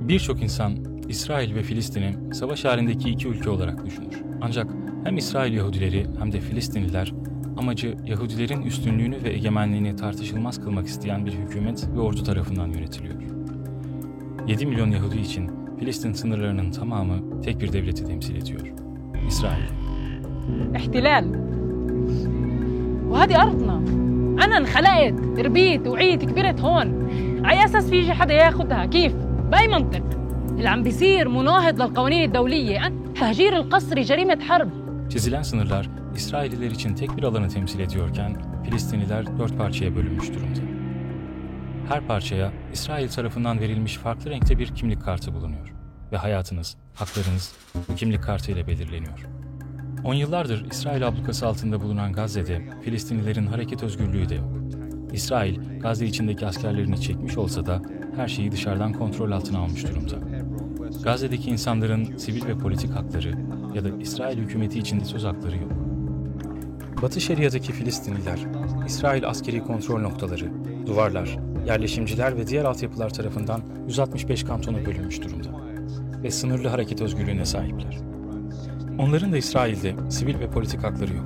Birçok insan İsrail ve Filistin'i savaş halindeki iki ülke olarak düşünür. Ancak hem İsrail Yahudileri hem de Filistinliler amacı Yahudilerin üstünlüğünü ve egemenliğini tartışılmaz kılmak isteyen bir hükümet ve ordu tarafından yönetiliyor. 7 milyon Yahudi için Filistin sınırlarının tamamı tek bir devleti temsil ediyor. İsrail. احتلال وهذه أرضنا أنا انخلقت ربيت وعيت كبرت هون على أساس في يجي حدا ياخدها كيف؟ بأي منطق؟ اللي عم بيصير مناهض للقوانين الدولية تهجير القسري جريمة حرب Çizilen sınırlar İsrailliler için tek bir alanı temsil ediyorken Filistinliler dört parçaya bölünmüş durumda. Her parçaya İsrail tarafından verilmiş farklı renkte bir kimlik kartı bulunuyor ve hayatınız, haklarınız bu kimlik kartı ile belirleniyor. On yıllardır İsrail ablukası altında bulunan Gazze'de Filistinlilerin hareket özgürlüğü de yok. İsrail, Gazze içindeki askerlerini çekmiş olsa da her şeyi dışarıdan kontrol altına almış durumda. Gazze'deki insanların sivil ve politik hakları ya da İsrail hükümeti içinde söz hakları yok. Batı Şeria'daki Filistinliler, İsrail askeri kontrol noktaları, duvarlar, yerleşimciler ve diğer altyapılar tarafından 165 kantona bölünmüş durumda ve sınırlı hareket özgürlüğüne sahipler. Onların da İsrail'de sivil ve politik hakları yok.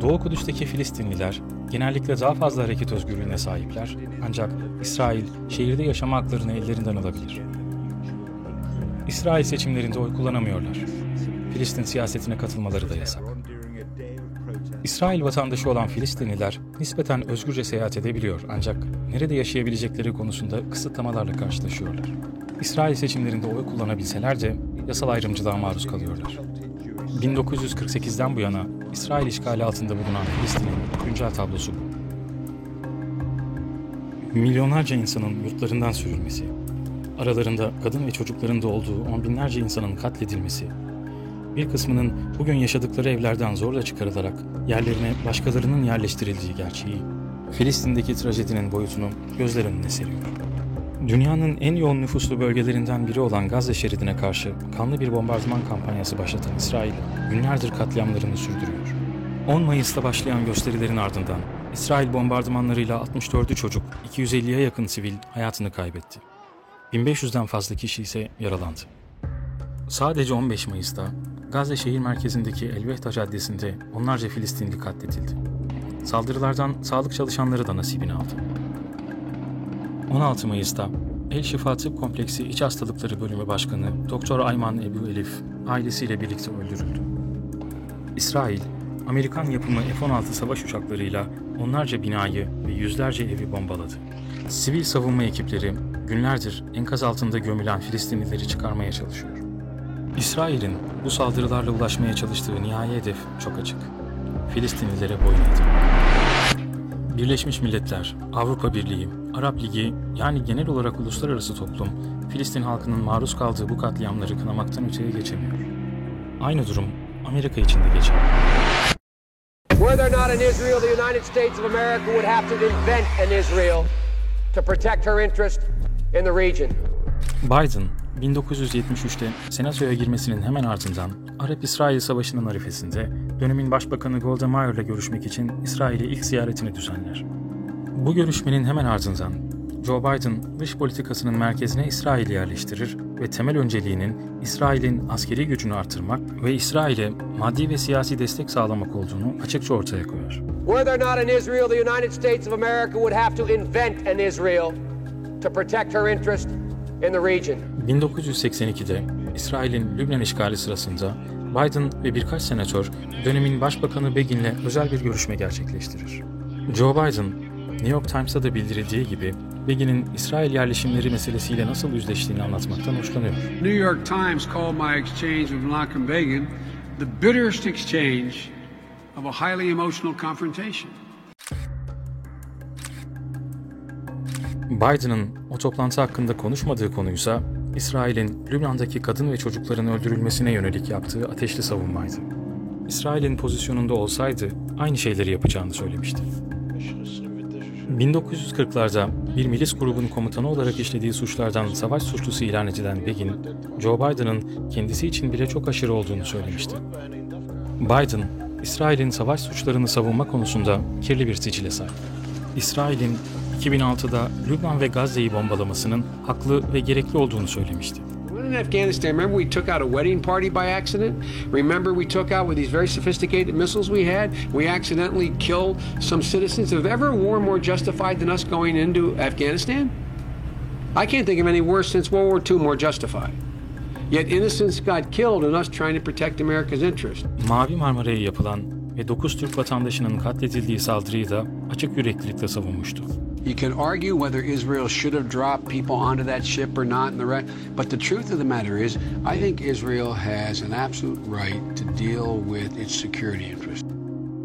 Doğu Kudüs'teki Filistinliler genellikle daha fazla hareket özgürlüğüne sahipler ancak İsrail şehirde yaşama haklarını ellerinden alabilir. İsrail seçimlerinde oy kullanamıyorlar. Filistin siyasetine katılmaları da yasak. İsrail vatandaşı olan Filistinliler nispeten özgürce seyahat edebiliyor ancak nerede yaşayabilecekleri konusunda kısıtlamalarla karşılaşıyorlar. İsrail seçimlerinde oy kullanabilseler de yasal ayrımcılığa maruz kalıyorlar. 1948'den bu yana İsrail işgali altında bulunan Filistin'in güncel tablosu bu. Milyonlarca insanın yurtlarından sürülmesi, aralarında kadın ve çocukların da olduğu on binlerce insanın katledilmesi, bir kısmının bugün yaşadıkları evlerden zorla çıkarılarak yerlerine başkalarının yerleştirildiği gerçeği, Filistin'deki trajedinin boyutunu gözler önüne seriyor. Dünyanın en yoğun nüfuslu bölgelerinden biri olan Gazze şeridine karşı kanlı bir bombardıman kampanyası başlatan İsrail, günlerdir katliamlarını sürdürüyor. 10 Mayıs'ta başlayan gösterilerin ardından İsrail bombardımanlarıyla 64'ü çocuk, 250'ye yakın sivil hayatını kaybetti. 1500'den fazla kişi ise yaralandı. Sadece 15 Mayıs'ta Gazze şehir merkezindeki Elvehta Caddesi'nde onlarca Filistinli katledildi. Saldırılardan sağlık çalışanları da nasibini aldı. 16 Mayıs'ta El Şifa Tıp Kompleksi İç Hastalıkları Bölümü Başkanı Doktor Ayman Ebu Elif ailesiyle birlikte öldürüldü. İsrail, Amerikan yapımı F-16 savaş uçaklarıyla onlarca binayı ve yüzlerce evi bombaladı. Sivil savunma ekipleri günlerdir enkaz altında gömülen Filistinlileri çıkarmaya çalışıyor. İsrail'in bu saldırılarla ulaşmaya çalıştığı nihai hedef çok açık. Filistinlilere boyun eğdirmek. Birleşmiş Milletler, Avrupa Birliği, Arap Ligi yani genel olarak uluslararası toplum Filistin halkının maruz kaldığı bu katliamları kınamaktan öteye geçemiyor. Aynı durum Amerika için de geçerli. Were there not an Israel, the United States of America would have to invent an Israel to protect her interest in the region. Biden, 1973'te Senato'ya girmesinin hemen ardından Arap-İsrail Savaşı'nın arifesinde dönemin Başbakanı Golda Meir'le görüşmek için İsrail'e ilk ziyaretini düzenler. Bu görüşmenin hemen ardından Joe Biden dış politikasının merkezine İsrail'i yerleştirir ve temel önceliğinin İsrail'in askeri gücünü artırmak ve İsrail'e maddi ve siyasi destek sağlamak olduğunu açıkça ortaya koyar. Were there not an Israel, the United States of America would have to invent an Israel to protect her interest in the region. 1982'de İsrail'in Lübnan işgali sırasında Biden ve birkaç senatör dönemin Başbakanı Begin'le özel bir görüşme gerçekleştirir. Joe Biden, New York Times'ta da bildirildiği gibi Begin'in İsrail yerleşimleri meselesiyle nasıl yüzleştiğini anlatmaktan hoşlanıyor. New York Times called my exchange with Menachem Begin the bitterest exchange of a highly emotional confrontation. Biden'ın o toplantı hakkında konuşmadığı konuysa İsrail'in Lübnan'daki kadın ve çocukların öldürülmesine yönelik yaptığı ateşli savunmaydı. İsrail'in pozisyonunda olsaydı aynı şeyleri yapacağını söylemişti. 1940'larda bir milis grubun komutanı olarak işlediği suçlardan savaş suçlusu ilan edilen Begin, Joe Biden'ın kendisi için bile çok aşırı olduğunu söylemişti. Biden, İsrail'in savaş suçlarını savunma konusunda kirli bir sicile sahip. İsrail'in 2006'da Lübnan ve Gazze'yi bombalamasının haklı ve gerekli olduğunu söylemişti. In Afghanistan, remember we took out a wedding party by accident? Remember we took out with these very sophisticated missiles we had? We accidentally killed some citizens. Have ever war more justified than us going into Afghanistan? I can't think of any worse since World War II more justified. Yet innocents got killed and us trying to protect America's interest. Mavi Marmara'ya yapılan ve 9 Türk vatandaşının katledildiği saldırıyı da açık yüreklilikle savunmuştu. You can argue whether Israel should have dropped people onto that ship or not, and the rest. But the truth of the matter is, I think Israel has an absolute right to deal with its security interest.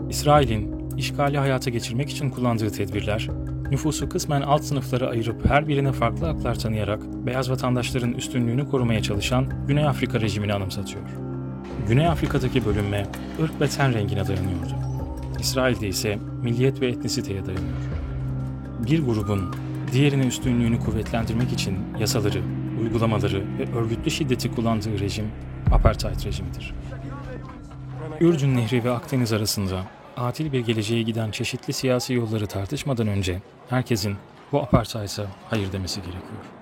İsrail'in işgali hayata geçirmek için kullandığı tedbirler, nüfusu kısmen alt sınıflara ayırıp her birine farklı haklar tanıyarak beyaz vatandaşların üstünlüğünü korumaya çalışan Güney Afrika rejimini anımsatıyor. Güney Afrika'daki bölünme ırk ve ten rengine dayanıyordu. İsrail'de ise milliyet ve etnisiteye dayanıyor. Bir grubun diğerine üstünlüğünü kuvvetlendirmek için yasaları, uygulamaları ve örgütlü şiddeti kullandığı rejim apartheid rejimidir. Ürdün Nehri ve Akdeniz arasında adil bir geleceğe giden çeşitli siyasi yolları tartışmadan önce herkesin bu apartheid'a hayır demesi gerekiyor.